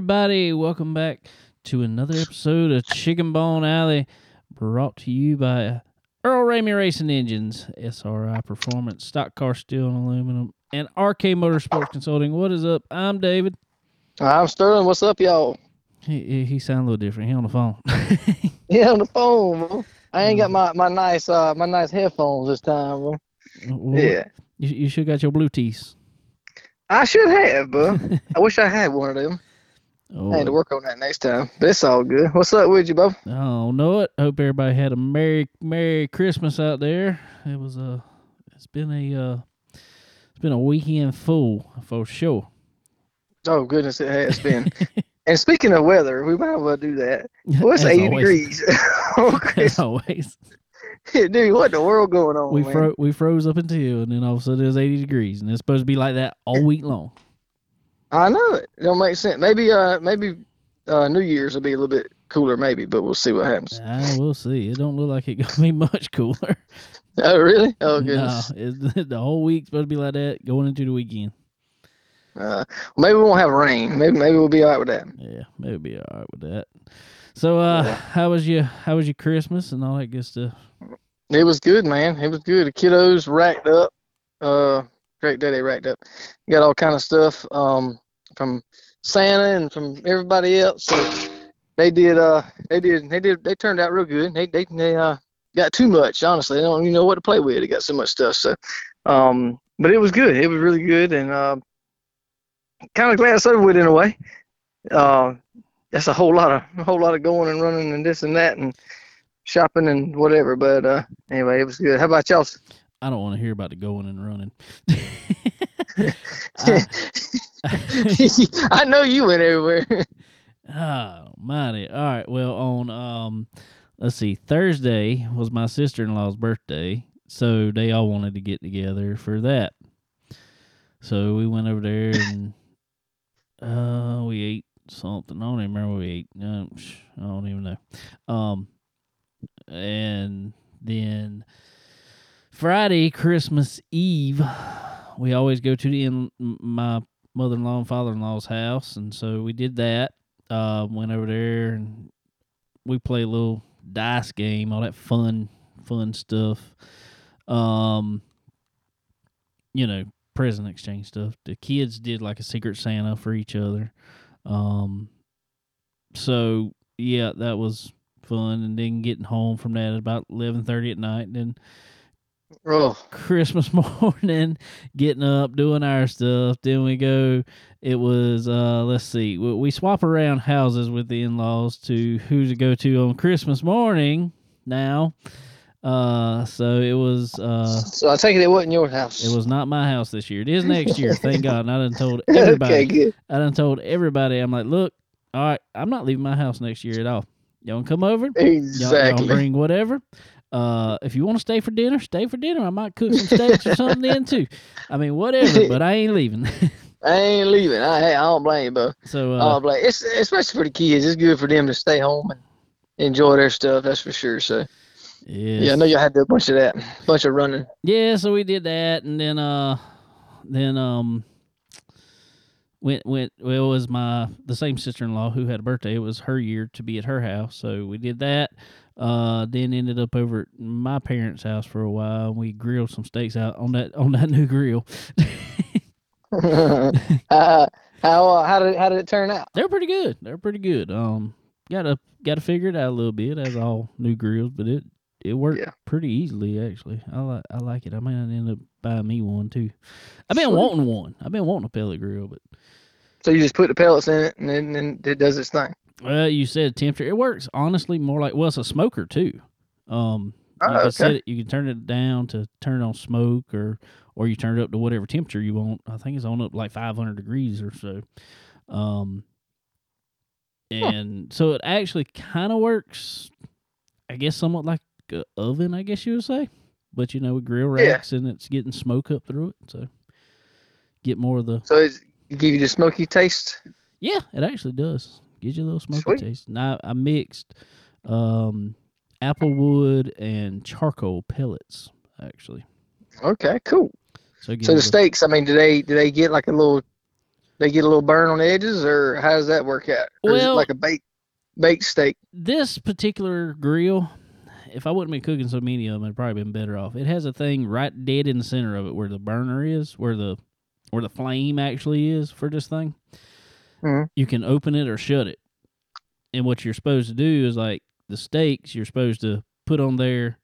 everybody. Welcome back to another episode of Chicken Bone Alley, brought to you by Earl Ramey Racing Engines, SRI Performance, Stock Car Steel and Aluminum, and RK Motorsports Consulting. What is up? I'm David. I'm Sterling. What's up, y'all? He he, he sound a little different. He on the phone. Yeah, on the phone. Bro. I ain't got my, my nice uh my nice headphones this time. Bro. Well, Yeah, You, you should got your Bluetooth. I should have, bro. I wish I had one of them. Oh, I had to work on that next time, but it's all good. What's up with you, bro? I don't know it. Hope everybody had a merry merry Christmas out there. It was a it's been a uh it's been a weekend full for sure. Oh goodness, it has been. and speaking of weather, we might as well do that. Well, it's 80 always. degrees. okay, As always. dude, what in the world going on? We man? fro- we froze up until and then all of a sudden it was eighty degrees and it's supposed to be like that all week long. I know it. It don't make sense. Maybe uh maybe uh New Year's will be a little bit cooler, maybe, but we'll see what happens. Ah, we'll see. It don't look like it gonna be much cooler. Oh really? Oh no, goodness. it's, the whole week's supposed to be like that going into the weekend. Uh, maybe we won't have rain. Maybe maybe we'll be all right with that. Yeah, maybe we'll be all right with that. So, uh, Yeah. how was your how was your Christmas and all that good stuff? It was good, man. It was good. The kiddos racked up. Uh, great day they racked up. Got all kind of stuff um from Santa and from everybody else. So they did. Uh, they did. They did. They turned out real good. They they they uh got too much. Honestly, they don't even know what to play with. They got so much stuff. So, um, but it was good. It was really good, and uh, kind of glad it's over with in a way. Uh, that's a whole lot of a whole lot of going and running and this and that and shopping and whatever. But uh, anyway, it was good. How about y'all? I don't want to hear about the going and running. I, I know you went everywhere. oh, mighty. All right. Well, on um, let's see, Thursday was my sister in law's birthday, so they all wanted to get together for that. So we went over there and uh, we ate something. I don't even remember what we ate. No, I don't even know. Um, and then Friday, Christmas Eve, we always go to the in my mother-in-law and father-in-law's house, and so we did that. Uh, went over there and we played a little dice game, all that fun, fun stuff. Um, you know, present exchange stuff. The kids did like a secret Santa for each other. Um, so yeah, that was fun. And then getting home from that at about eleven thirty at night, and then oh, Christmas morning, getting up, doing our stuff. Then we go. It was uh, let's see, we, we swap around houses with the in laws to who to go to on Christmas morning. Now, uh, so it was uh, so I take it it wasn't your house. it was not my house this year. It is next year, thank God. And I done told everybody. okay, good. I done told everybody. I'm like, look, all right, I'm not leaving my house next year at all. Y'all come over? Y'all, y'all bring whatever. Uh, if you want to stay for dinner, stay for dinner. I might cook some steaks or something then too. I mean, whatever. But I ain't leaving. I ain't leaving. I hey, I don't blame you, bro. so I uh, don't blame. It's especially for the kids. It's good for them to stay home and enjoy their stuff. That's for sure. So yes. yeah, I know y'all had to do a bunch of that, bunch of running. Yeah, so we did that, and then uh, then um, went went. Well, it was my the same sister in law who had a birthday. It was her year to be at her house, so we did that. Uh, then ended up over at my parents' house for a while. and We grilled some steaks out on that on that new grill. uh, how uh, how did how did it turn out? They're pretty good. They're pretty good. Um, gotta gotta figure it out a little bit as all new grills, but it it worked Yeah. pretty easily actually. I like I like it. I might end up buying me one too. I've been Sweet. wanting one. I've been wanting a pellet grill, but So you just put the pellets in it, and then and it does its thing. well, you said temperature. It works honestly more like well, it's a smoker too. Um, you Oh, can okay. set it. You can turn it down to turn on smoke, or or you turn it up to whatever temperature you want. I think it's on up like 500 degrees or so. Um, and so it actually kind of works. I guess somewhat like a oven. I guess you would say, but you know, with grill Yeah. racks and it's getting smoke up through it, so get more of the So it's, it give you the smoky taste. yeah, it actually does. Gives you a little smoky Sweet. taste. Now I, I mixed um, applewood and charcoal pellets actually. Okay, cool. So, So the steaks, I mean, do they do they get like a little they get a little burn on the edges, or how does that work out? Or is it Well- like a baked baked steak? this particular grill, if I wouldn't been cooking so many of them, I'd probably been better off. It has a thing right dead in the center of it where the burner is, where the where the flame actually is for this thing. Mhm. You can open it or shut it. And what you're supposed to do is like the steaks, you're supposed to put on there,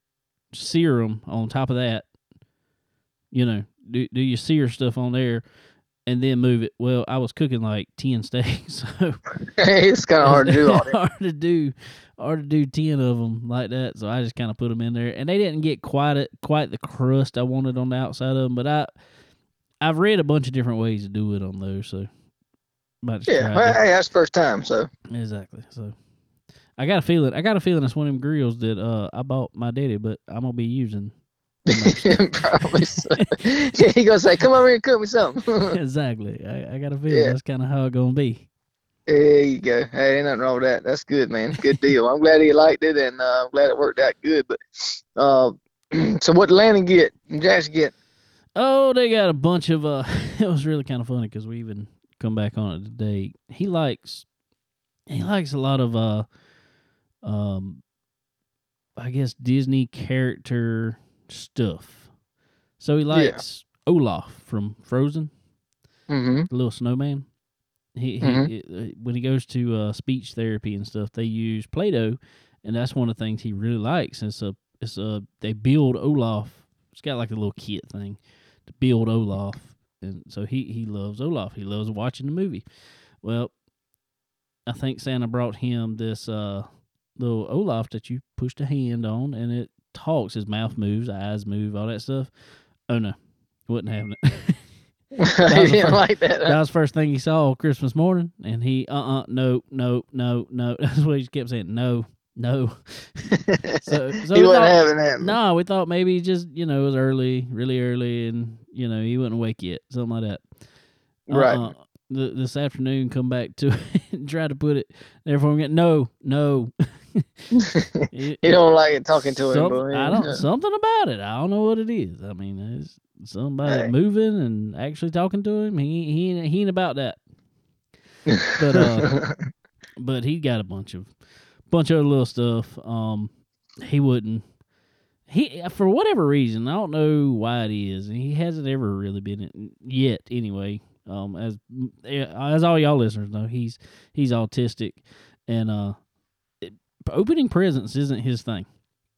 sear them on top of that. You know, do do your sear stuff on there, and then move it. Well, I was cooking like ten steaks, so it's kind of hard to do hard to do, hard to do ten of them like that. So I just kind of put them in there, and they didn't get quite it, quite the crust I wanted on the outside of them. But I, I've read a bunch of different ways to do it on those. So, Yeah, well, hey, that's first time, so exactly. So, I got a feeling. I got a feeling it's one of them grills that uh I bought my daddy, but I'm gonna be using. probably. So. yeah, he gonna say, "Come over here and cook me something." exactly. I, I got a feeling Yeah. that's kind of how it gonna be. there you go. Hey, ain't nothing wrong with that. That's good, man. Good deal. I'm glad he liked it, and uh, I'm glad it worked out good. But uh, so what did Landon get? And Jackson get? Oh, they got a bunch of. uh It was really kind of funny because we even come back on it today. He likes, he likes a lot of uh, um, I guess Disney character stuff. So he Yeah. likes Olaf from Frozen, Mm-hmm. the little snowman. He, he Mhm. uh, when he goes to uh, speech therapy and stuff, they use Play-Doh, and that's one of the things he really likes. It's a it's a they build Olaf. It's got like a little kit thing to build Olaf, and so he he loves Olaf. He loves watching the movie. Well, I think Santa brought him this uh little Olaf that you push the hand on, and it talks. His mouth moves, eyes move, all that stuff. Oh no, wasn't having it. he was didn't first- like that. that was the first thing he saw Christmas morning, and he uh uh no no no no. That's what he just kept saying. No no. So so he we wasn't thought, having that. no, we thought maybe just you know it was early, really early, and you know he wasn't awake yet, something like that. Right. Uh-uh. The, this afternoon, come back to it and try to put it. Therefore, we get no, no. He don't like it talking to him, some- boy. I don't something about it. I don't know what it is. I mean, it's somebody Hey. moving and actually talking to him. He he ain't, he ain't about that. But, uh, But he got a bunch of bunch of other little stuff. Um, he wouldn't. He for whatever reason, I don't know why it is, and he hasn't ever really been in, yet. Anyway, um, as as all y'all listeners know, he's he's autistic, and uh, it, opening presents isn't his thing.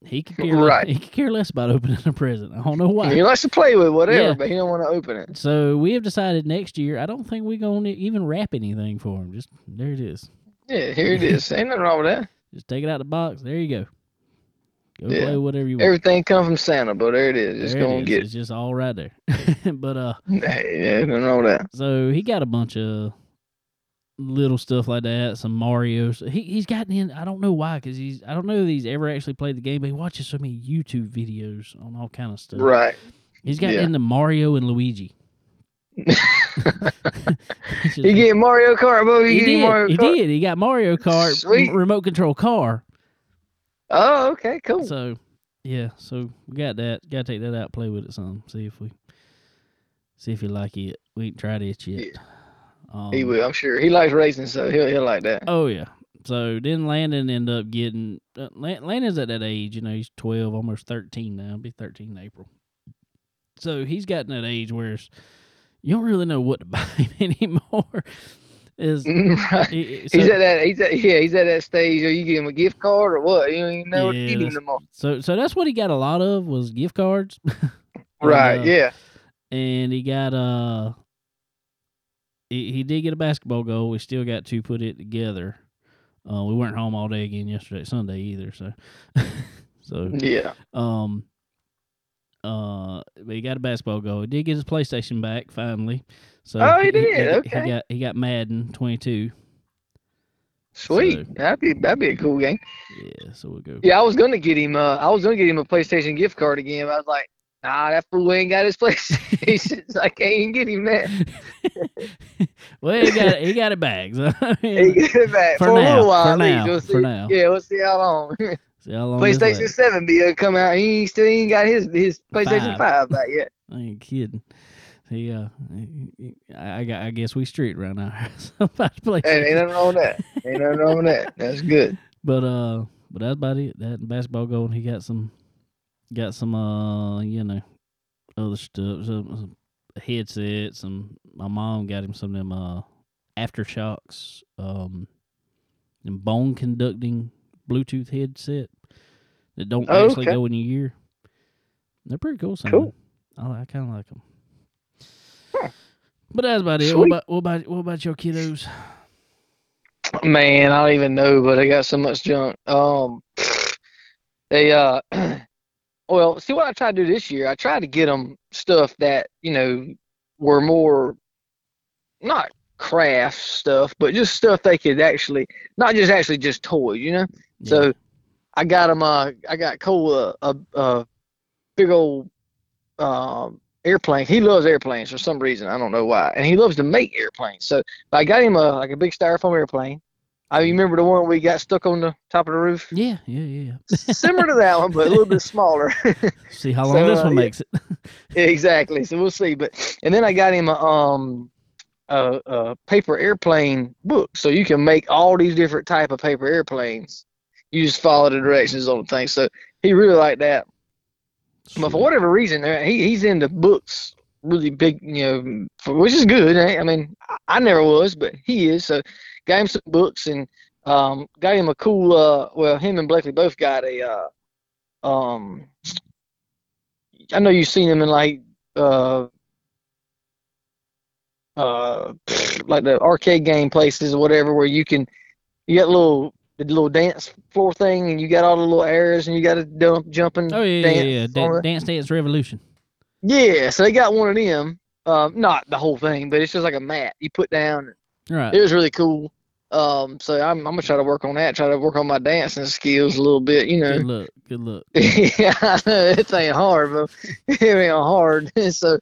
He could care Right. less, he could care less about opening a present. I don't know why. he likes to play with whatever, Yeah. but he don't want to open it. So we have decided next year. I don't think we're gonna even wrap anything for him. Just there it is. Yeah, here it is. Ain't nothing wrong with that. Just take it out the box. There you go. Go Yeah. play whatever you want. Everything come from Santa, but there it is. Just There it gonna is. get It's just all right there. but uh, yeah, nothing wrong with that. so he got a bunch of little stuff like that. Some Mario's. He he's gotten in. I don't know why, because he's. I don't know if he's ever actually played the game, but he watches so many YouTube videos on all kind of stuff. Right. He's gotten Yeah. into Mario and Luigi. You get Mario Kart, boy. You he get did. Mario he Kart. did. He got Mario Kart Sweet. remote control car. Oh, okay, cool. So, yeah, so we got that. Got to take that out, play with it some, see if we, see if you like it. We ain't tried it yet. Um, he will, I'm sure. He likes racing, so he'll he'll like that. Oh yeah. So then Landon end up getting. Uh, Landon's at that age, you know, he's twelve, almost thirteen now. He'll be thirteen in April. So he's gotten that age where you don't really know what to buy him anymore. Is right. he- so, He's at that. He's at yeah. He's at that stage. Are you give him a gift card or what? You don't even know what to Yeah, give him so so that's what he got a lot of was gift cards. Right. uh, yeah. and he got uh he, he did get a basketball goal. We still got to put it together. Uh, we weren't home all day again yesterday, Sunday either. So, so Yeah. um, uh, but he got a basketball goal. He did get his PlayStation back finally. So Oh, he did? He, Okay. got he got Madden twenty two. Sweet. So- that'd be that'd be a cool game. Yeah, so we'll go. Yeah, I was gonna get him. Uh, I was gonna get him a PlayStation gift card again. but I was like, Nah, that fool ain't got his PlayStation. so I can't even get him that. well, he got it, he got it back. So, He got it back For for, a little while. for now, We'll for now. Yeah, we'll see how long. See how long PlayStation. Seven be uh, come out. He still ain't got his his PlayStation Five. Five back yet. I ain't kidding. He uh, I, I got. I guess we street around now. Somebody play. Hey, ain't nothing wrong with that. Ain't nothing wrong with that. That's good. But uh, but that's about it. That basketball going. He got some, got some uh, you know, other stuff, some, some headsets. Some my mom got him some of them uh, AfterShokz, um, and bone conducting Bluetooth headset that don't Oh, actually okay. go in your ear. They're pretty cool. Sounding. Cool. I, I kind of like them. Huh. But that's about it. What about what about what about your kiddos? Man, I don't even know, but I got so much junk. Um, they uh, well, see what I tried to do this year. I tried to get them stuff that you know were more not craft stuff, but just stuff they could actually not just actually just toys, you know. So I got him. Uh, I got Cole a a, a big old um airplane. He loves airplanes for some reason. I don't know why, and he loves to make airplanes. So I got him a like a big styrofoam airplane. I remember the one we got stuck on the top of the roof. yeah, yeah, yeah. yeah. Similar to that one, but a little bit smaller. See how long So, this uh, one yeah. makes it. exactly. So we'll see. But and then I got him a um a, a paper airplane book, so you can make all these different type of paper airplanes. You just follow the directions on the thing. So he really liked that. But for whatever reason, uh, he he's into books really big, you know, for, which is good. eh? I mean, I, never was, but he is. So got him some books and um got him a cool. Uh, well, him and Blakely both got a. Uh, um, I know you've seen him in like uh uh like the arcade game places or whatever where you can you got little the little dance floor thing and you got all the little areas and you got to dump jumping Oh yeah, yeah, dance yeah. Dan- it. Dance Dance Revolution. Yeah, so they got one of them. Um, not the whole thing, but it's just like a mat you put down. Right. It was really cool. Um, so I'm, I'm gonna try to work on that. Try to work on my dancing skills a little bit. You know. Good luck. Good luck. yeah, I know it ain't hard, but it ain't hard. so,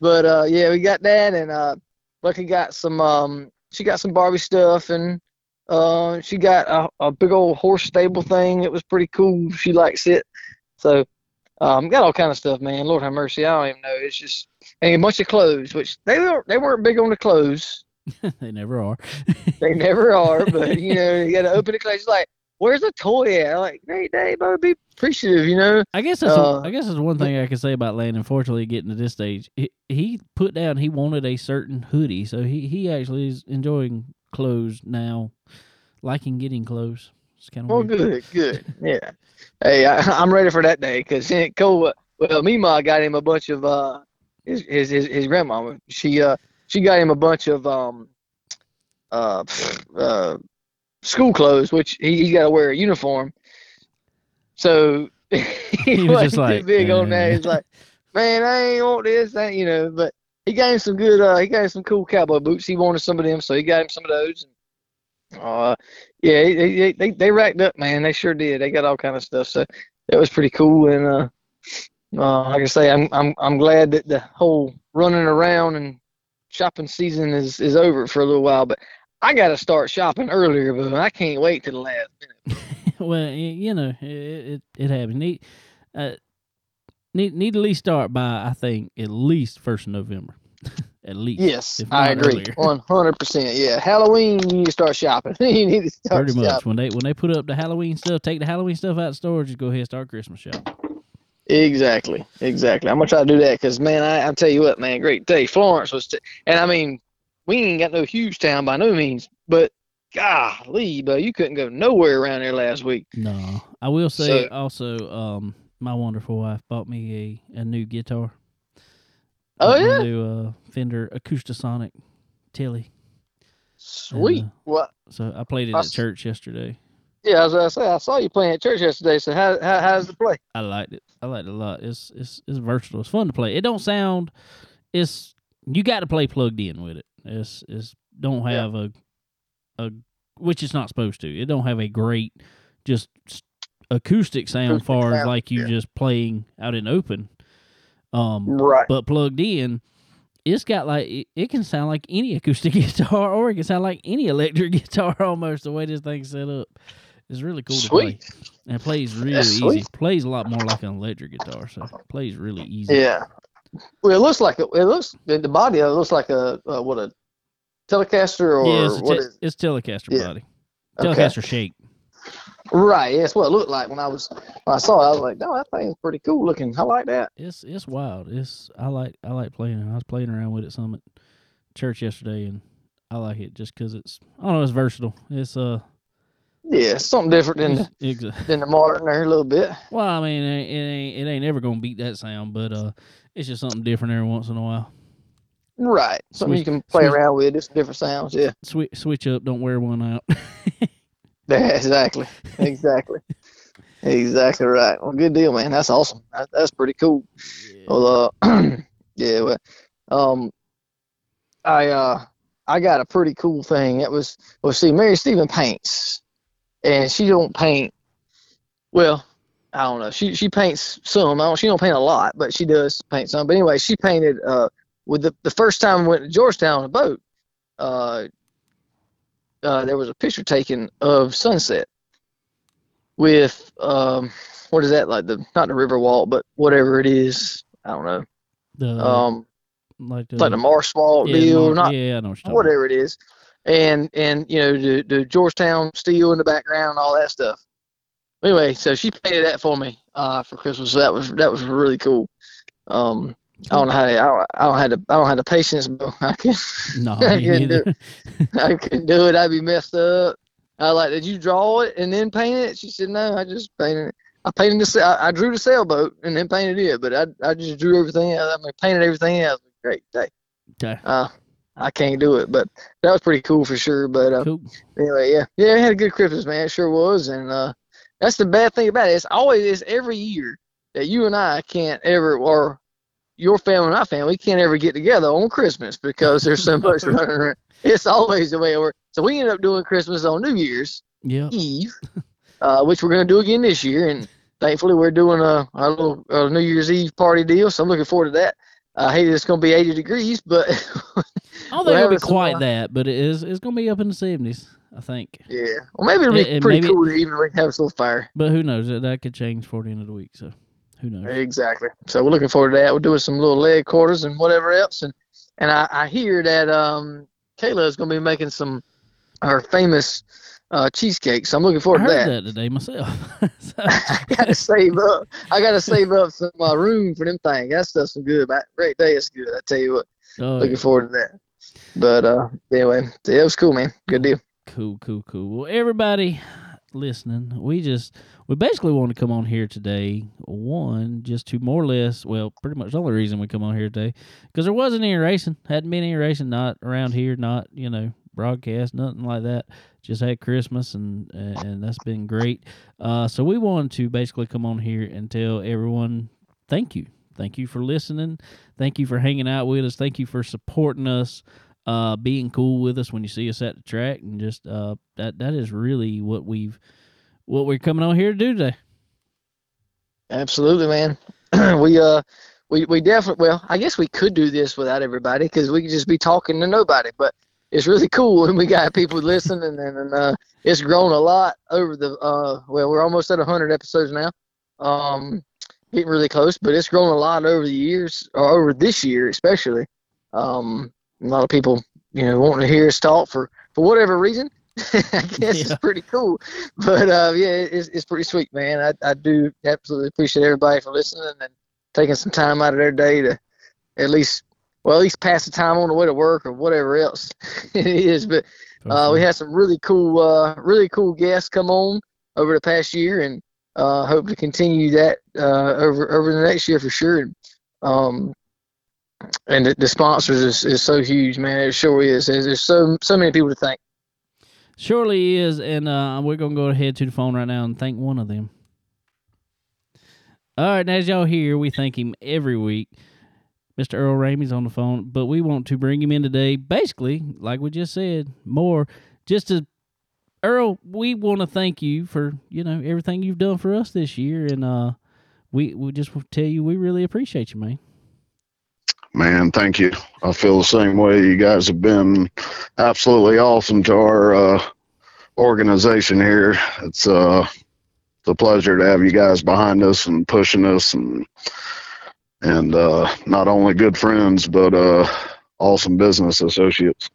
but uh, yeah, we got that, and uh, Lucky got some. Um, she got some Barbie stuff, and uh, she got a, a big old horse stable thing. It was pretty cool. She likes it. So, um, got all kind of stuff, man. Lord have mercy. I don't even know. It's just and a bunch of clothes, which they weren't they weren't big on the clothes. they never are. They never are, but you know, you got to open the clothes. Like, where's the toy at? I'm like, great day, but be appreciative, you know. I guess that's Uh, I guess that's one thing I can say about Landon. Unfortunately, getting to this stage, he, he put down he wanted a certain hoodie, so he he actually is enjoying clothes now, liking getting clothes. It's kind of Well, weird. good, good. Yeah. Hey, I, I'm ready for that day because Cole. Well, Mima got him a bunch of uh his his his, his grandma. She uh she got him a bunch of um uh uh school clothes, which he he got to wear a uniform. So he, He was wasn't just too like, big on that. He's like, man, I ain't want this, that, you know. But he got him some good. Uh, he got him some cool cowboy boots. He wanted some of them, so he got him some of those. Uh, yeah, they, they they racked up, man. They sure did. They got all kind of stuff. So that was pretty cool. And uh, uh, like I say, I'm I'm I'm glad that the whole running around and shopping season is is over for a little while. But I got to start shopping earlier, but I can't wait till the last minute. well, you know, it it, it happens. Uh, need need to at least start by I think at least first of November, at least. Yes, I agree, one hundred percent. Yeah, Halloween you need to start shopping. you need to start Pretty much shopping. when they when they put up the Halloween stuff, take the Halloween stuff out of the store. Just go ahead and start Christmas shop. Exactly, exactly. I'm gonna try to do that because man, I I tell you what, man, great day. Florence was, t- and I mean, we ain't got no huge town by no means, but golly, but you couldn't go nowhere around there last week. No, I will say So- also, um, my wonderful wife bought me a, a new guitar. Oh a yeah, new uh, Fender Acoustasonic Tele. sweet. uh, What? So I played it I at s- church yesterday. Yeah, as I say I saw you playing at church yesterday. So how how how does it play? I liked it. I liked it a lot. It's it's it's versatile. It's fun to play. It don't sound. It's you got to play plugged in with it. It's it's don't Yeah. have a a which it's not supposed to. It don't have a great just acoustic sound Acoustic far as like you yeah. just playing out in open. Um, Right. but plugged in, it's got like it, it can sound like any acoustic guitar, or it can sound like any electric guitar almost. The way this thing's set up, it's really cool to play. And it plays really That's easy. sweet. Plays a lot more like an electric guitar, so it plays really easy. Yeah. well, it looks like a, it looks the body it looks like a uh, what a Telecaster or yeah, it's, te- is it's Telecaster Yeah. body. Okay. Telecaster shape. Right? That's what it looked like when I was when I saw it. I was like, no, that thing's pretty cool looking. I like that. It's it's wild. It's I like I like playing. I was playing around with it some at church yesterday, and I like it just 'cause it's I don't know it's versatile. It's uh Yeah, something different than the, than the Martin there a little bit. well I mean it ain't, it ain't it ain't ever gonna beat that sound, but uh it's just something different every once in a while. Right, something Switch- you can play switch- around with. It's different sounds. Yeah, Switch switch up, don't wear one out. yeah exactly, exactly, exactly right. Well, good deal, man. That's awesome. That, that's pretty cool. Well, uh, yeah, well, um, I uh, I got a pretty cool thing. It was well, see, Mary Stephen paints, and she don't paint. Well, I don't know. She she paints some. I don't, she don't paint a lot, but she does paint some. But anyway, she painted uh with the the first time we went to Georgetown on a boat. Uh, uh, there was a picture taken of sunset with um what is that? Like the not the river walk but whatever it is. I don't know. The um like the, like the marsh walk yeah, deal mar- not yeah, I know what you're whatever it is. And and you know the the Georgetown steel in the background and all that stuff. Anyway so she painted that for me uh for Christmas. So that was that was really cool. Um I don't know how to, I don't, I don't have the I don't have the patience but I can. No, I couldn't do. I couldn't do it. I'd be messed up. I like, did you draw it and then paint it? She said, no, I just painted it. I painted the, I, I drew the sailboat and then painted it, but I, I just drew everything else. I mean, painted everything else. Great day. Okay. Uh, I can't do it, but that was pretty cool for sure. But uh, Cool. anyway, yeah, yeah, I had a good Christmas, man. It sure was, and uh, that's the bad thing about it. It's always it's every year that you and I can't ever, or your family and my family can't ever get together on Christmas because there's so much running around. It's always the way it works. So we end up doing Christmas on New Year's Yeah. Eve, uh, which we're gonna do again this year, and thankfully we're doing a, a little uh New Year's Eve party deal. So I'm looking forward to that. I hate it's gonna be 80 degrees, but I don't think it'll be quite uh, that, but it is. It's gonna be up in the seventies, I think. yeah. Well, maybe it'll be and pretty maybe- cool to even have a little fire. But who knows? That that could change for the end of the week. So who knows? Exactly. So we're looking forward to that. We're doing some little leg quarters and whatever else, and and I, I hear that um Kayla is going to be making some her famous uh, cheesecake. So I'm looking I forward to heard that. that today myself. So- I gotta save up. I gotta save up some uh, room for them things. That stuff's some good. Man. Great day. It's good. I tell you what. oh, Looking forward to that. But uh, anyway, yeah, it was cool, man. Good deal. Cool, cool, cool. Well, everybody listening, we just we basically want to come on here today. One, just to more or less, well, pretty much the only reason we come on here today because there wasn't any racing, hadn't been any racing, not around here, not you know broadcast, nothing like that. Just had Christmas and and that's been great. Uh, so we wanted to basically come on here and tell everyone thank you, thank you for listening, thank you for hanging out with us, thank you for supporting us uh, being cool with us when you see us at the track, and just uh, that that is really what we've what we're coming on here to do today. Absolutely, man. we uh, we we definitely. Well, I guess we could do this without everybody because we could just be talking to nobody. But it's really cool when we got people listening, and, and uh, it's grown a lot over the. Uh, well, we're almost at hundred episodes now. Um, getting really close, but it's grown a lot over the years, or over this year especially. Um, a lot of people, you know, wanting to hear us talk for for whatever reason. I guess Yeah. it's pretty cool, but uh, yeah, it's it's pretty sweet, man. I I do absolutely appreciate everybody for listening and taking some time out of their day to at least well at least pass the time on the way to work or whatever else it is. But uh, we had some really cool uh, really cool guests come on over the past year, and uh, hope to continue that uh, over over the next year for sure. Um, and the, the sponsors is, is so huge, man. It sure is. There's, so so many people to thank. surely is, and uh, we're gonna go ahead to the phone right now and thank one of them. All right, and as y'all hear, we thank him every week. Mr. Earl Ramey's on the phone, but we want to bring him in today, basically, like we just said, more just to Earl. We want to thank you for you know everything you've done for us this year, and uh, we we just tell you we really appreciate you, man. Man, thank you. I feel the same way. You guys have been absolutely awesome to our uh, organization here. It's uh, it's a pleasure to have you guys behind us and pushing us and and uh, not only good friends, but uh, awesome business associates.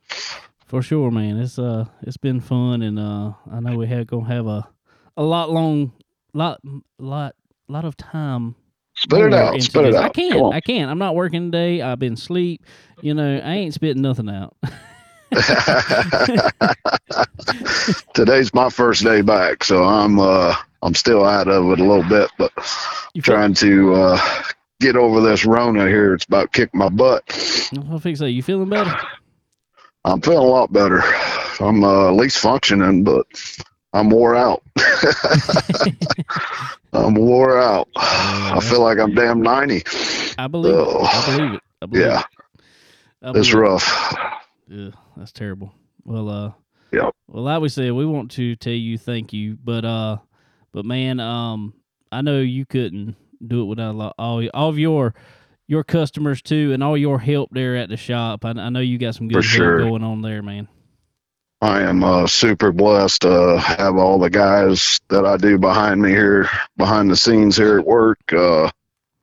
For sure, man. It's uh, it's been fun, and uh, I know we had gonna have a a lot long, lot, lot, lot of time. Spit it out. into Spit it out. I can't. I can't. I'm not working today. I've been asleep. You know, I ain't spitting nothing out. Today's my first day back, so I'm uh, I'm still out of it a little bit, but You feel, trying to uh, get over this Rona here. It's about kicked my butt. I'll fix that. You feeling better? I'm feeling a lot better. I'm uh, at least functioning, but I'm wore out. I'm wore out. I feel like I'm damn 90. I believe it. I Oh. believe it. I believe Yeah, it. It's rough. Yeah, that's terrible. Well, uh, Yep. Well, like we said, we want to tell you thank you, but uh, but man, um, I know you couldn't do it without lot, all all of your your customers too, and all your help there at the shop. I, I know you got some good For help sure. going on there, man. I am uh, super blessed to have all the guys that I do behind me here, behind the scenes here at work. Uh,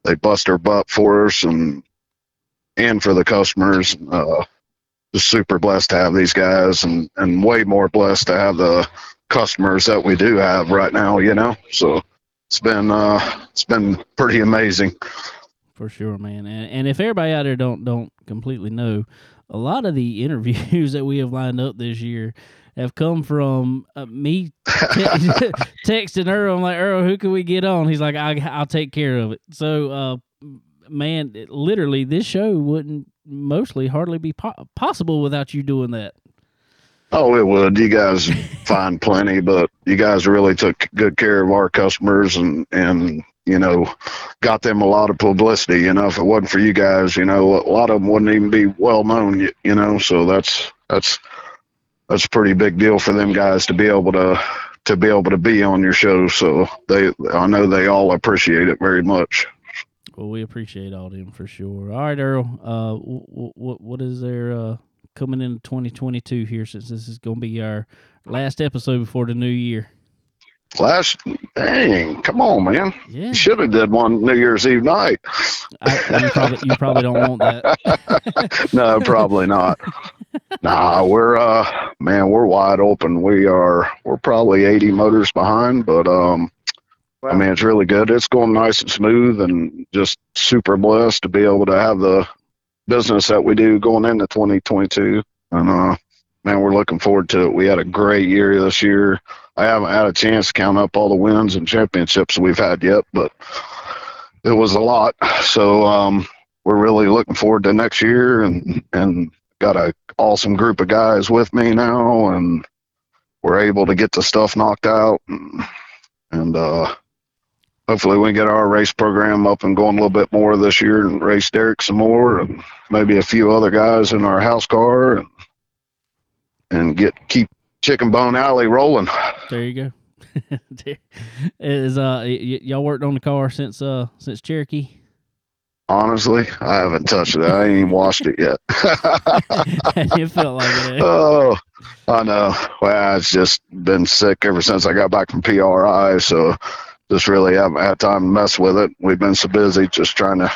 they bust their butt for us and and for the customers. Uh, just super blessed to have these guys, and and way more blessed to have the customers that we do have right now. You know, so it's been uh, it's been pretty amazing. For sure, man. And and if everybody out there don't don't completely know, a lot of the interviews that we have lined up this year have come from uh, me te- texting Earl. I'm like, Earl, who can we get on? He's like, I, I'll take care of it. So, uh, man, it- literally, this show wouldn't mostly hardly be po- possible without you doing that. Oh, it would. You guys find plenty, but you guys really took good care of our customers and and you know got them a lot of publicity. You know, if it wasn't for you guys, you know, a lot of them wouldn't even be well known. You, know, so that's that's that's a pretty big deal for them guys to be able to to be able to be on your show. So they, I know they all appreciate it very much. Well, we appreciate all them for sure. All right, Earl. Uh, what what is there uh coming into 2022 here? Since this is going to be our last episode before the new year. Last, dang, come on, man! Yeah, You should have did one New Year's Eve night. I, you probably you probably don't want that. no, probably not. nah, we're uh man, we're wide open. We are we're probably 80 motors behind, but um I mean it's really good. It's going nice and smooth and just super blessed to be able to have the business that we do going into 2022. And uh man, we're looking forward to it. We had a great year this year. I haven't had a chance to count up all the wins and championships we've had yet, but it was a lot. So um we're really looking forward to next year and and got a awesome group of guys with me now and we're able to get the stuff knocked out and, and uh hopefully we get our race program up and going a little bit more this year and race Derek some more and maybe a few other guys in our house car and and get keep Chicken Bone Alley rolling. There you go. Is uh y- y'all worked on the car since uh since Cherokee? Honestly, I haven't touched it. I ain't even washed it yet. it felt like it. eh? Oh, I know. Well, it's just been sick ever since I got back from PRI, so just really haven't had time to mess with it. We've been so busy just trying to.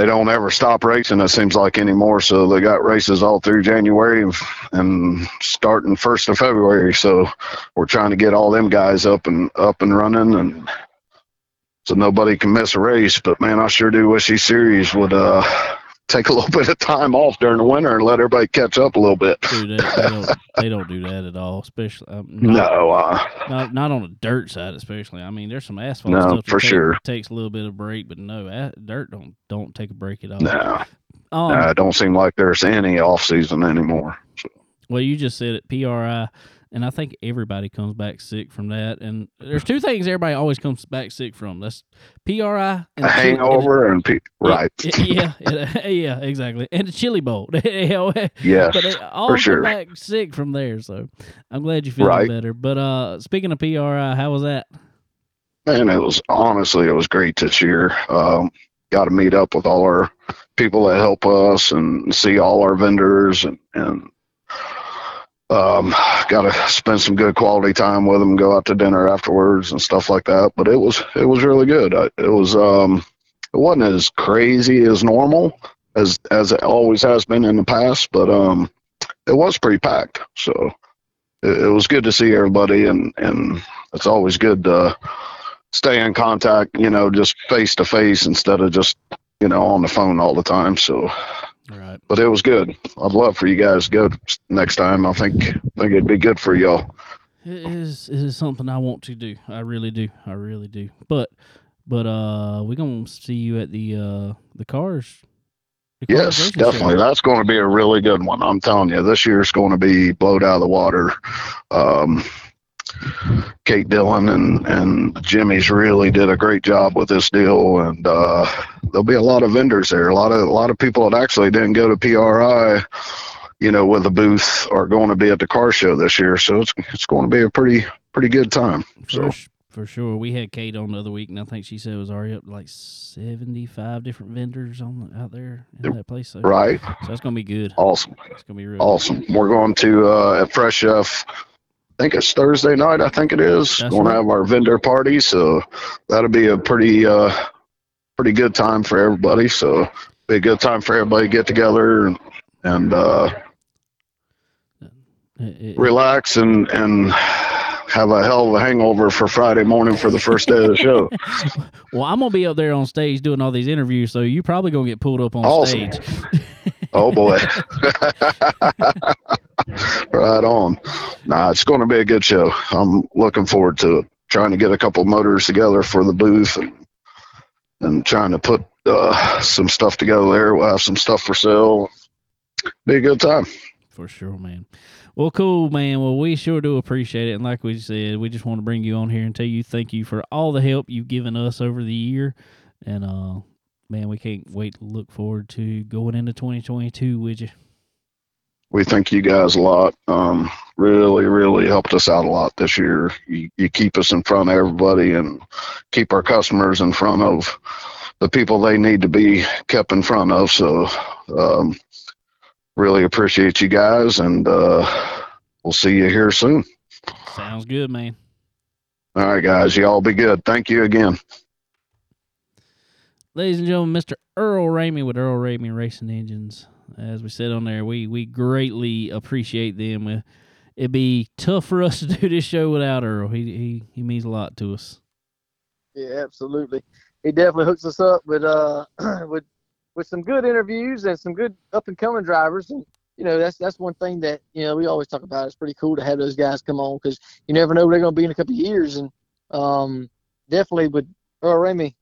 They don't ever stop racing. It seems like anymore. So they got races all through January and, starting first of February. So we're trying to get all them guys up and up and running, and so nobody can miss a race. But man, I sure do wish these series would uh, take a little bit of time off during the winter and let everybody catch up a little bit. Dude, they, they don't they don't do that at all. Especially um, not, No, uh, not not on the dirt side, especially. I mean, there's some asphalt No, stuff that for take- sure. takes a little bit of break, but no, a- dirt don't don't take a break at all. no, Um, no, it don't seem like there's any off season anymore. So, Well, you just said it, PRI, and I think everybody comes back sick from that. And there's two things everybody always comes back sick from. That's PRI and a the chili- hangover and pe- right, yeah, yeah, yeah, exactly. And the chili bowl. Yeah, but they all sure. come back sick from there. So I'm glad you're feeling Right. better. But uh, speaking of PRI, how was that? and it was honestly it was great this year. Um, got to meet up with all our people that help us and see all our vendors and and um, got to spend some good quality time with them, go out to dinner afterwards and stuff like that. But it was it was really good. I, it was um, it wasn't as crazy as normal as as it always has been in the past, but um, it was pretty packed. So it, it was good to see everybody, and and it's always good to stay in contact. You know, just face to face instead of just you know on the phone all the time. So. Right. But it was good. I'd love for you guys to go next time. I think think it'd be good for y'all. It is it is something I want to do. I really do. I really do. But but uh we're gonna see you at the uh the cars. the Yes, Racing Show. definitely. That's going to be a really good one. I'm telling you, this year's going to be blowed out of the water. Um, Kate Dillon and, and Jimmy's really did a great job with this deal, and uh, there'll be a lot of vendors there. A lot of a lot of people that actually didn't go to PRI, you know, with a booth are going to be at the car show this year. So it's it's going to be a pretty pretty good time. For, So s- for sure. We had Kate on the other week, and I think she said it was already up to like seventy five different vendors on out there in that place. So, right, so that's gonna be good. awesome. It's gonna be real. Awesome. We're going to uh, at Fresh Chef. I think it's Thursday night. I think it is. That's going right. to have our vendor party, so that'll be a pretty uh, pretty good time for everybody. So be a good time for everybody to get together and, and uh, relax and and have a hell of a hangover for Friday morning for the first day of the show. well, I'm gonna be up there on stage doing all these interviews, so you're probably gonna get pulled up on Awesome. stage. Oh boy. right on. Nah, it's going to be a good show. I'm looking forward to it. Trying to get a couple motors together for the booth and and trying to put uh, some stuff together there. We'll have some stuff for sale. Be a good time. For sure, man. Well, cool, man. Well, we sure do appreciate it. And like we said, we just want to bring you on here and tell you thank you for all the help you've given us over the year. And, uh, man, we can't wait to look forward to going into 2022 with you. We thank you guys a lot. Um, really, really helped us out a lot this year. You, you keep us in front of everybody and keep our customers in front of the people they need to be kept in front of. So, um, really appreciate you guys, and uh, we'll see you here soon. Sounds good, man. All right, guys, y'all be good. Thank you again. Ladies and gentlemen, Mr. Earl Ramey with Earl Ramey Racing Engines. As we said on there, we, we greatly appreciate them. Uh, It'd be tough for us to do this show without Earl. He, he, he means a lot to us. Yeah, absolutely. He definitely hooks us up with uh with with some good interviews and some good up and coming drivers. And you know that's that's one thing that you know we always talk about. It's pretty cool to have those guys come on because you never know where they're going to be in a couple of years. And um, definitely with Earl Ramey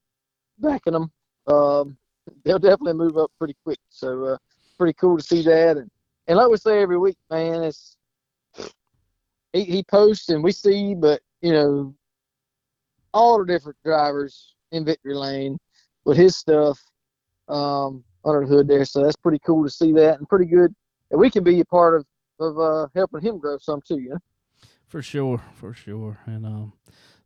backing them, um, they'll definitely move up pretty quick. So uh, pretty cool to see that. And and like we say every week, man, it's he he posts and we see, but you know all the different drivers in victory lane with his stuff um, under the hood there. So that's pretty cool to see that, and pretty good that we can be a part of of uh, helping him grow some too. You know? For sure, for sure. And um,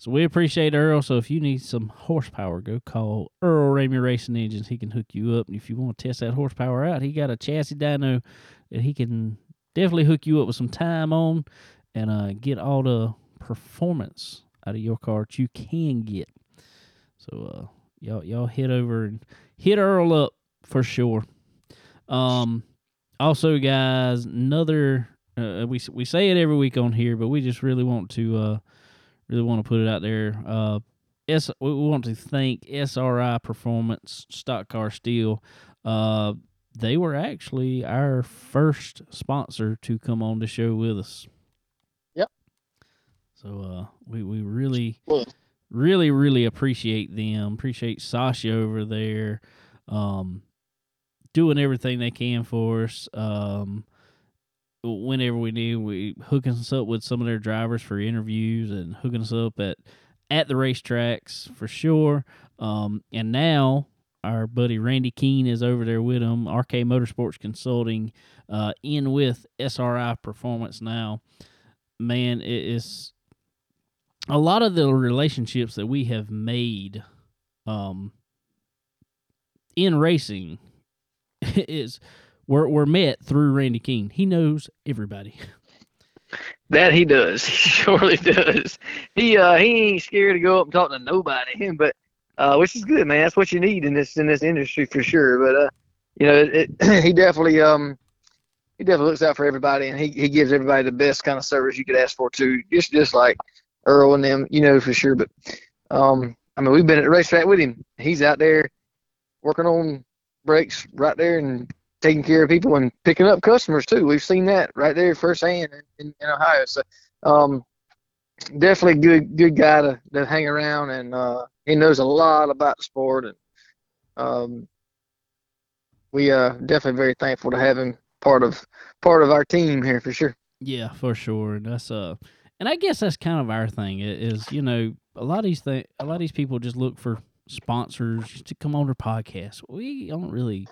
so we appreciate Earl. So if you need some horsepower, go call Earl Ramey Racing Engines. He can hook you up. And if you want to test that horsepower out, he got a chassis dyno that he can definitely hook you up with some time on and uh, get all the performance out of your car that you can get. So uh, y'all y'all head over and hit Earl up for sure. Um, also, guys, another uh, we we say it every week on here, but we just really want to uh, really want to put it out there. Uh, S we want to thank SRI Performance Stock Car Steel. Uh, they were actually our first sponsor to come on the show with us. Yep. So uh, we we really Well, really really appreciate them. Appreciate Sasha over there. Um, doing everything they can for us. Um, whenever we need, we hooking us up with some of their drivers for interviews and hooking us up at at the racetracks for sure. Um, and now our buddy Randy Keene is over there with them. RK Motorsports Consulting, uh, in with SRI Performance now. Man, it is a lot of the relationships that we have made, um, in racing is were were met through Randy King. He knows everybody. That he does. He surely does. He uh he ain't scared to go up and talk to nobody. But uh, which is good, man. That's what you need in this in this industry for sure. But uh, you know, it, it, he definitely um he definitely looks out for everybody, and he, he gives everybody the best kind of service you could ask for too. Just just like Earl and them, you know for sure. But um, I mean, we've been at the racetrack with him. He's out there working on brakes right there and taking care of people and picking up customers too. We've seen that right there firsthand in, in Ohio. So um, definitely good good guy to, to hang around, and uh, he knows a lot about the sport, and um, we uh definitely very thankful to have him part of part of our team here for sure. Yeah, for sure. And that's uh, and I guess that's kind of our thing is you know a lot of these things, a lot of these people just look for sponsors to come on their podcast. We don't really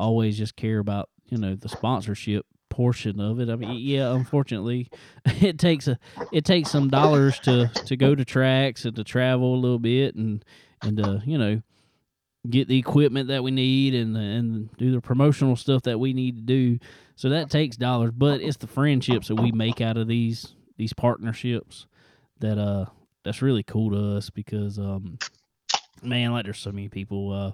always just care about you know the sponsorship portion of it. I mean, yeah, unfortunately, it takes a it takes some dollars to to go to tracks and to travel a little bit and and to you know get the equipment that we need and and do the promotional stuff that we need to do. So that takes dollars, but it's the friendships that we make out of these these partnerships that uh that's really cool to us because um man like there's so many people uh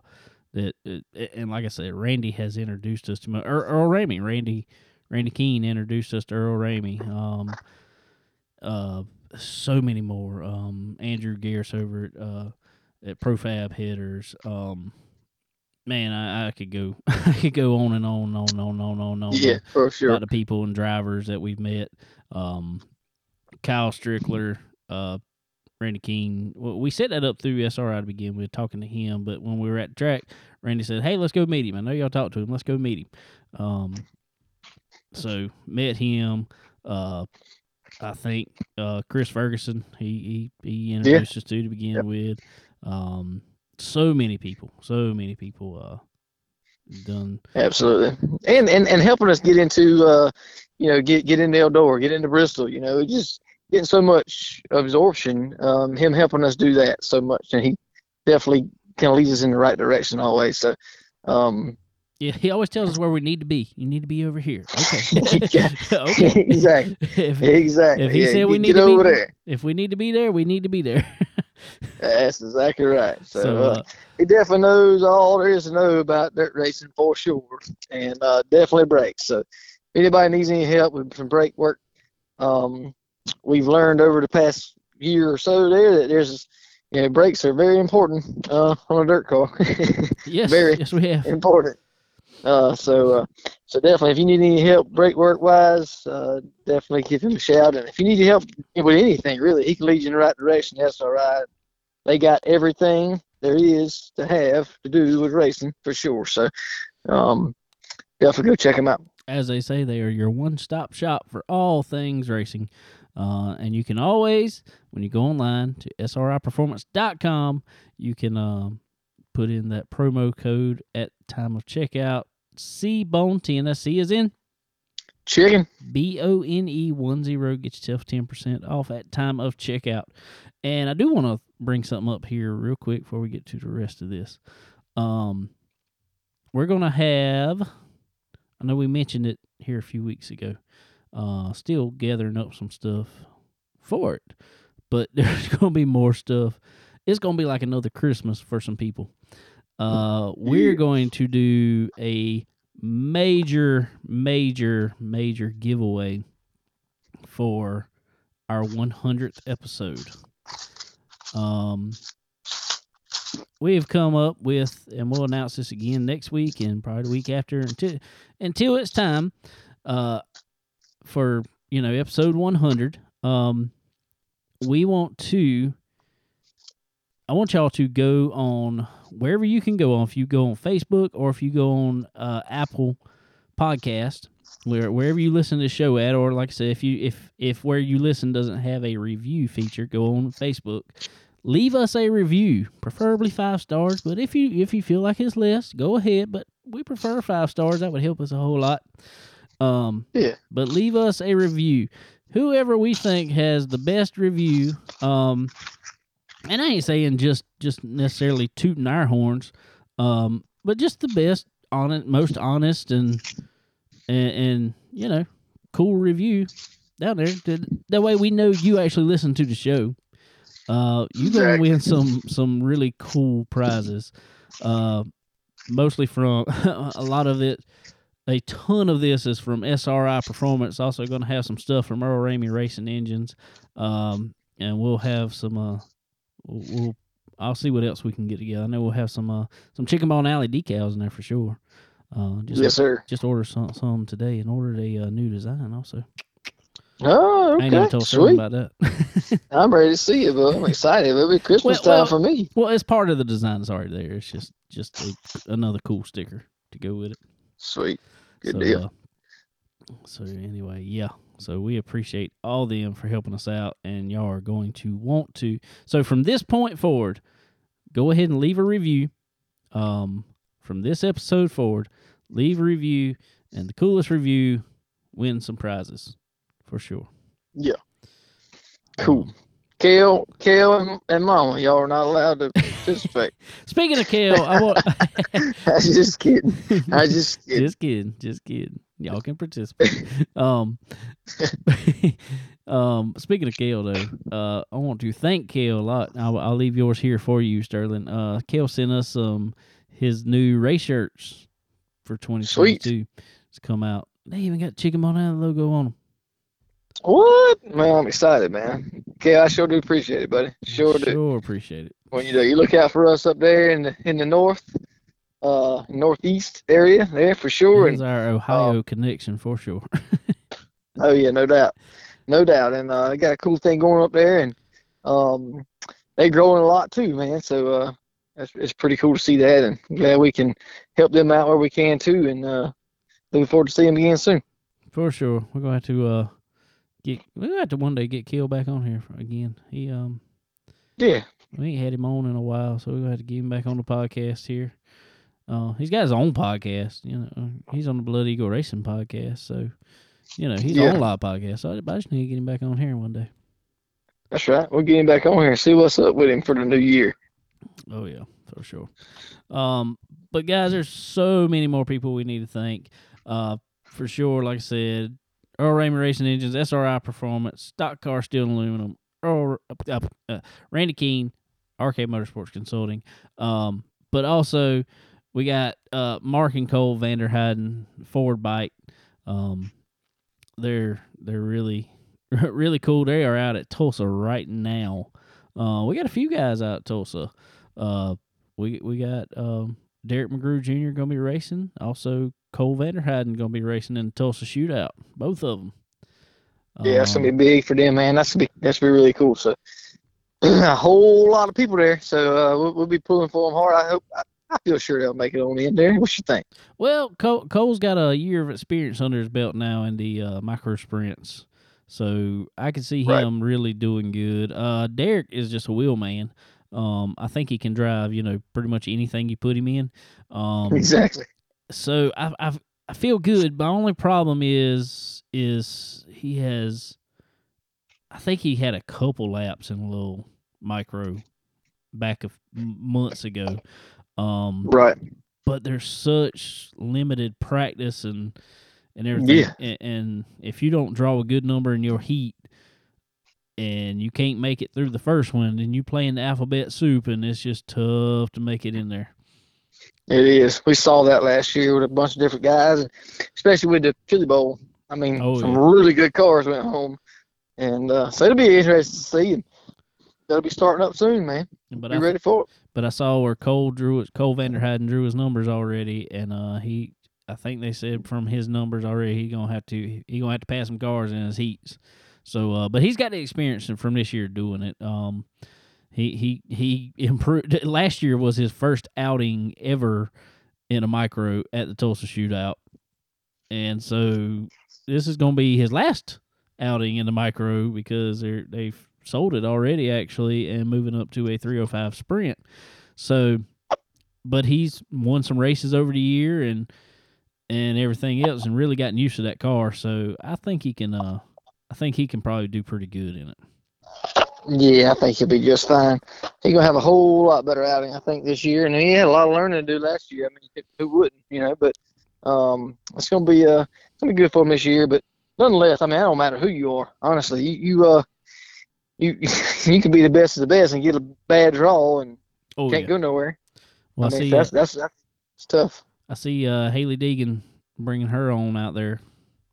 that uh, and like I said Randy has introduced us to Earl, Earl Ramey Randy Randy Keene introduced us to Earl Ramey um uh so many more um Andrew Garris over at uh at Profab Headers um man I, I could go I could go on and on and on and on and on and on, and on Yeah, for sure. about the people and drivers that we've met. Um, Kyle Strickler, uh, Randy Keene. Well, we set that up through SRI to begin with, talking to him. But when we were at the track, Randy said, "Hey, let's go meet him. I know y'all talked to him. Let's go meet him." Um, so met him. Uh, I think uh, Chris Ferguson. He he, he introduced us to to begin Yep. with. Um, so many people. So many people. Uh, done Absolutely, and and and helping us get into uh, you know, get get into Eldora, get into Bristol. You know, just getting so much absorption. Um, him helping us do that so much, and he definitely kind of leads us in the right direction always. So, um, Yeah, he always tells us where we need to be. You need to be over here. Okay. Yeah. okay. exactly, if, exactly. if he yeah, said we need to be- over there, if we need to be there, we need to be there. that's exactly right. So, so, uh, uh, he definitely knows all there is to know about dirt racing for sure, and uh, definitely brakes. So, if anybody needs any help with some brake work, um, we've learned over the past year or so there that there's, you know, brakes are very important uh, on a dirt car. yes, very yes, we have. important. Uh, so, uh, so definitely, if you need any help brake work wise, uh, definitely give him a shout. And if you need help with anything, really, he can lead you in the right direction. That's all right. They got everything there is to have to do with racing for sure. So, um, definitely go check him out. As they say, they are your one-stop shop for all things racing. Uh, and you can always, when you go online to sriperformance.com, you can um, put in that promo code at time of checkout. C Bone 10. That's C is in Chicken. B O N E one zero. Get yourself ten percent off at time of checkout. And I do want to bring something up here real quick before we get to the rest of this. Um, we're gonna have. I know we mentioned it here a few weeks ago. Uh, still gathering up some stuff for it, but there's gonna be more stuff. It's gonna be like another Christmas for some people. Uh, we're going to do a major, major, major giveaway for our 100th episode. Um, we have come up with, and we'll announce this again next week and probably the week after until until it's time. Uh, for you know episode 100. Um, we want to. I want y'all to go on wherever you can go on. If you go on Facebook or if you go on uh, Apple Podcast, where wherever you listen to the show at, or like I said, if you if if where you listen doesn't have a review feature, go on Facebook. Leave us a review, preferably five stars. But if you if you feel like it's less, go ahead. But we prefer five stars. That would help us a whole lot. Um, Yeah. but leave us a review. Whoever we think has the best review, um, and I ain't saying just just necessarily tooting our horns, um, but just the best, honest, most honest, and and, and you know, cool review down there. That- That way we know you actually listen to the show. Uh, you gonna win some some really cool prizes. Uh, mostly from a lot of it. A ton of this is from SRI Performance. Also, going to have some stuff from Earl Ramey Racing Engines, um, and we'll have some. Uh, we'll, we'll I'll see what else we can get together. I know we'll have some uh some Chicken Bone Alley decals in there for sure. Uh, just Yes, sir. just order some some today and ordered a uh, new design also. Oh, I ain't even okay. told Sweet. about that. I'm ready to see it, but I'm excited. It'll be Christmas Well, well, time for me. well, it's part of the design that's already there. It's just just a, another cool sticker to go with it. Sweet. Good so, deal. uh, so anyway, yeah. So we appreciate all them for helping us out, and y'all are going to want to. So from this point forward, go ahead and leave a review. Um, from this episode forward, leave a review, and the coolest review wins some prizes for sure. Yeah. Cool. Um, Kale, Kale, and, and Mama, y'all are not allowed to speaking of Kale, I want. I was just kidding. I was just kidding. just kidding, just kidding. Y'all can participate. um, um, speaking of Kale, though, uh, I want to thank Kale a lot. I'll, I'll leave yours here for you, Sterling. Uh, Kale sent us um his new race shirts for 2022 to come out. They even got Chicken Alley logo on them. What? Man, I'm excited, man. Kale, I sure do appreciate it, buddy. Sure do. Sure appreciate it. When you do, you look out for us up there in the in the north, uh, northeast area there for sure. And our Ohio connection for sure. oh yeah, no doubt, no doubt. And uh, they got a cool thing going up there, and um, they growing a lot too, man. So uh, it's it's pretty cool to see that, and glad we can help them out where we can too. And uh, looking forward to seeing them again soon. For sure, we're gonna have to uh get we're gonna have to one day get Kale back on here again. He um Yeah, we ain't had him on in a while, so we're gonna have to get him back on the podcast here. Uh, he's got his own podcast, you know. He's on the Blood Eagle Racing podcast, so you know he's Yeah. on a lot of podcasts. So I, just need to get him back on here one day. that's right. We'll get him back on here and see what's up with him for the new year. Oh yeah, for sure. Um, but guys, there's so many more people we need to thank. Uh, for sure, like I said, Earl Ramey Racing Engines, SRI Performance, Stock Car Steel and Aluminum, Earl, uh, uh, Randy Keene, RK Motorsports Consulting. Um, but also we got uh Mark and Cole Vanderheiden Ford Bike. Um, they're they're really really cool. They are out at Tulsa right now. Uh, we got a few guys out at Tulsa. Uh, we we got um, Derek McGrew Jr. gonna be racing. Also, Cole Vanderheiden gonna be racing in the Tulsa Shootout. Both of them. Yeah, that's gonna Um, be big for them, man. That's gonna be that's gonna be really cool. So a whole lot of people there. So uh, we'll, we'll be pulling for them hard. I hope. I, I feel sure they'll make it on in there. What you think? Well, Cole, Cole's got a year of experience under his belt now in the uh, micro sprints, so I can see Right. him really doing good. Uh, Derek is just a wheel man. Um, I think he can drive, you know, pretty much anything you put him in. Um, Exactly. so I I I feel good. My only problem is is he has. I think he had a couple laps in a little micro back of months ago. Um, Right. but there's such limited practice and and everything. Yeah. And, and if you don't draw a good number in your heat, and you can't make it through the first one, then you play in the alphabet soup, and it's just tough to make it in there. It is. We saw that last year with a bunch of different guys, especially with the Chili Bowl. I mean, Oh, some yeah. really good cars went home, and uh, so it'll be interesting to see. And that'll be starting up soon, man. But Be I, ready for it. but I saw where Cole drew it. Cole Vanderheiden drew his numbers already, and uh, he. I think they said from his numbers already, he gonna have to he gonna have to pass some cars in his heats. So, uh, but he's got the experience from this year doing it. Um, he he he improved. Last year was his first outing ever in a micro at the Tulsa Shootout, and so this is gonna be his last outing in the micro because they they've sold it already actually and moving up to a 305 sprint. So, but he's won some races over the year and and everything else and really gotten used to that car. So I think he can. Uh, I think he can probably do pretty good in it. Yeah, I think he'll be just fine. He's gonna have a whole lot better outing, I think, this year. And he had a lot of learning to do last year. I mean, who wouldn't, you know? But um, it's gonna be uh, it's gonna be good for him this year. But nonetheless, I mean, it don't matter who you are. Honestly, you, you uh, you you can be the best of the best and get a bad draw and Oh can't yeah. go nowhere. Well, I I mean, see. that's, that's that's it's tough. I see uh, Hailie Deegan bringing her on out there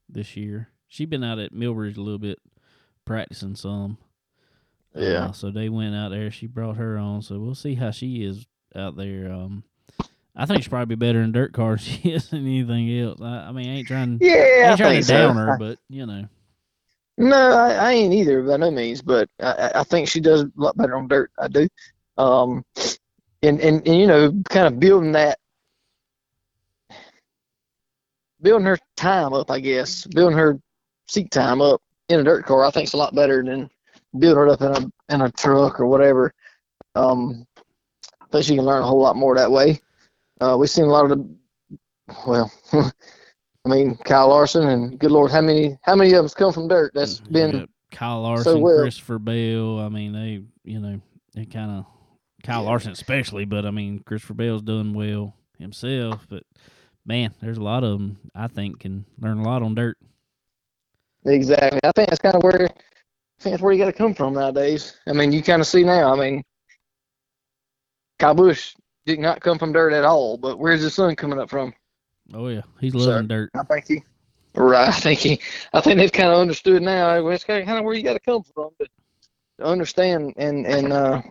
this year. She's been out at Millbridge a little bit, practicing some. Yeah. Uh, so they went out there. She brought her on. So we'll see how she is out there. Um, I think she's probably better in dirt cars she is than anything else. I, I mean, I ain't trying, Yeah, I ain't trying to down so. her, but you know, No, I, I ain't either by no means, but I, I- I think she does a lot better on dirt. I do. Um, and, and, and you know, kind of building that, building her time up, I guess, building her seat time up in a dirt car, I think is a lot better than building it up in a in a truck or whatever. Um, I think she can learn a whole lot more that way. Uh, we've seen a lot of the, well, I mean, Kyle Larson and good Lord, how many how many of them's come from dirt? That's been got Kyle Larson, well. Christopher Bell. I mean, they, you know, they kind of Kyle Yeah. Larson especially, but I mean, Christopher Bell's done well himself. But man, there's a lot of them I think can learn a lot on dirt. Exactly. I think that's kind of where that's where you got to come from nowadays. I mean, you kind of see now. I mean, Kyle Busch did not come from dirt at all. But where's his son coming up from? Oh yeah, he's So- loving dirt. I think he. Right. I think he. I think they've kind of understood now. It's kind of where you got to come from to to understand and and uh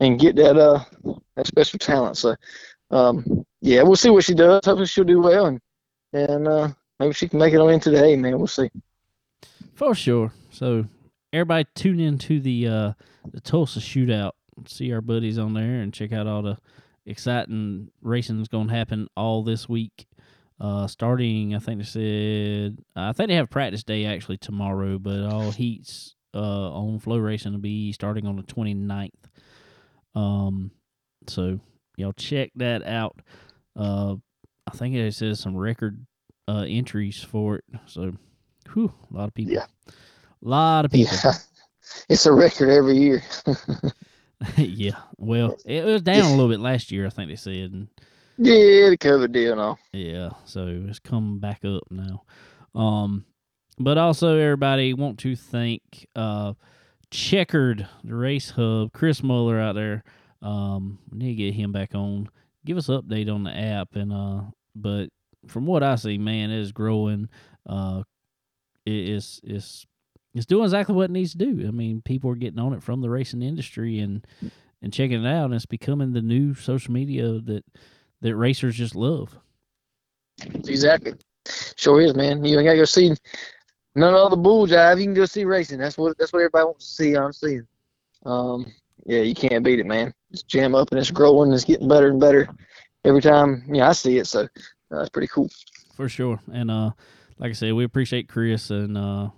and get that uh that special talent. So, um, yeah, we'll see what she does. Hopefully, she'll do well and and uh maybe she can make it on into the A, man. We'll see. For sure. So everybody tune in to the uh the Tulsa shootout. See our buddies on there and check out all the exciting racing that's gonna happen all this week. Uh starting I think they said I think they have practice day actually tomorrow, but all heats uh on FloRacing will be starting on the 29th. Um so y'all check that out. Uh I think it says some record uh entries for it. So whew, a lot of people. Yeah. A lot of people. Yeah, it's a record every year. yeah. Well, it was down a little bit last year, I think they said. And Yeah, the COVID deal and all. yeah, so it's coming back up now. Um, but also everybody want to thank uh Checkered, the race hub, Chris Muller out there. Um, we need to get him back on. Give us an update on the app and uh but from what I see, man, it is growing. Uh it is is it's doing exactly what it needs to do. I mean, people are getting on it from the racing industry and and checking it out and it's becoming the new social media that that racers just love. Exactly. Sure is, man. You ain't gotta go see none of the bull jive. You can go see racing. That's what that's what everybody wants to see. Honestly. Um, yeah, you can't beat it, man. It's jam up and it's growing. And it's getting better and better every time. Yeah, I see it. So uh, pretty cool. For sure. And uh like I said, we appreciate Chris and uh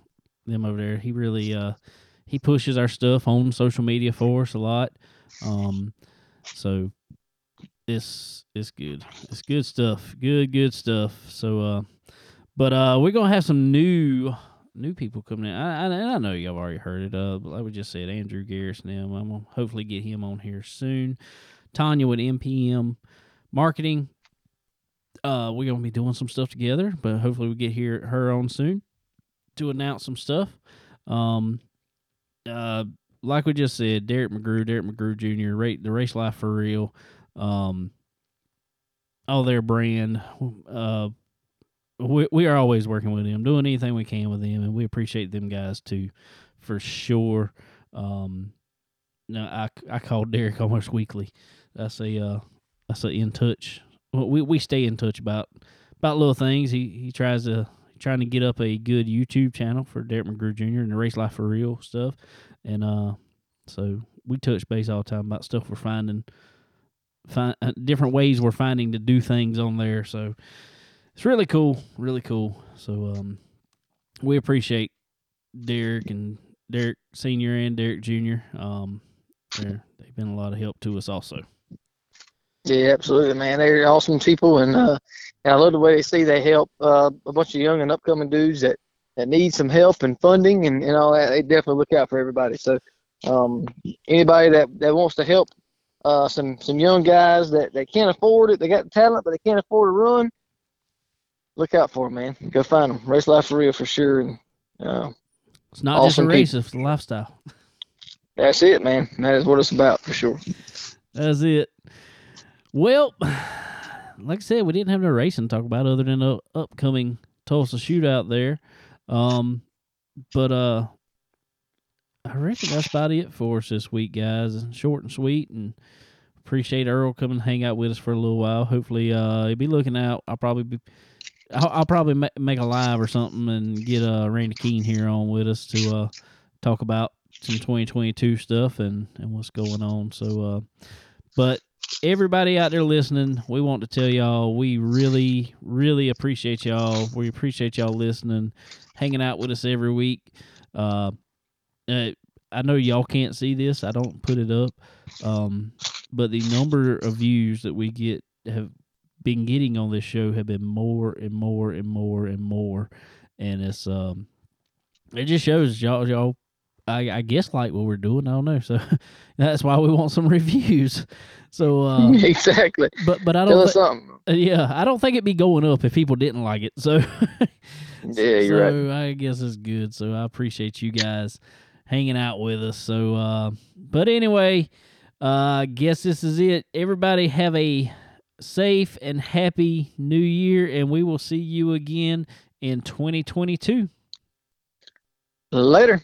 them over there. He really uh he pushes our stuff on social media for us a lot. Um so it's it's good. It's good stuff. Good, good stuff. So uh but uh we're gonna have some new new people coming in. I I, I know y'all already heard it. Uh but like we just said, Andrew Garrison. I'm gonna hopefully get him on here soon. Tanya with MPM marketing uh we're gonna be doing some stuff together but hopefully we get here her on soon to announce some stuff. Um uh like we just said derek mcgrew derek mcgrew jr rate the race life for real. Um all their brand uh we, we are always working with them doing anything we can with them and we appreciate them guys too for sure. Um no i i call derek almost weekly. That's a uh that's a in touch. Well, we we stay in touch about about little things. He he tries to trying to get up a good YouTube channel for Derek McGrew Jr. and the Race Life for Real stuff, and uh, so we touch base all the time about stuff we're finding, find uh, different ways we're finding to do things on there. So it's really cool, really cool. So um, we appreciate Derek and Derek Senior and Derek Junior. Um, they've been a lot of help to us also. Yeah, absolutely, man. They're awesome people, and uh, and I love the way they say they help uh, a bunch of young and upcoming dudes that, that need some help and funding and, and all that. They definitely look out for everybody. So, um, anybody that, that wants to help uh, some some young guys that, that can't afford it, they got the talent but they can't afford to run, look out for them, man. Go find them. Race life for real for sure. And uh, It's not just a Awesome race; it's a lifestyle. That's it, man. That is what it's about for sure. That's it. Well, like I said, we didn't have no racing to talk about other than the upcoming Tulsa shootout there. Um, but uh, I reckon that's about it for us this week, guys. Short and sweet, and appreciate Earl coming hang out with us for a little while. Hopefully, uh, he'll be looking out. I'll probably be. I'll, probably ma- make a live or something and get uh Randy Keene here on with us to uh talk about some 2022 stuff and and what's going on. So, uh, but everybody out there listening, we want to tell y'all we really, really appreciate y'all. We appreciate y'all listening, hanging out with us every week. Uh, uh, I know y'all can't see this. I don't put it up. Um, but the number of views that we get have been getting on this show have been more and more and more and more. And it's um it just shows y'all y'all I, I guess like what we're doing. I don't know. So that's why we want some reviews. So uh exactly. but but I don't us thi- something. uh, yeah, I don't think it'd be going up if people didn't like it. So Yeah, you're right. I guess it's good. So I appreciate you guys hanging out with us. So uh but anyway, uh I guess this is it. Everybody have a safe and happy new year and we will see you again in 2022. Later.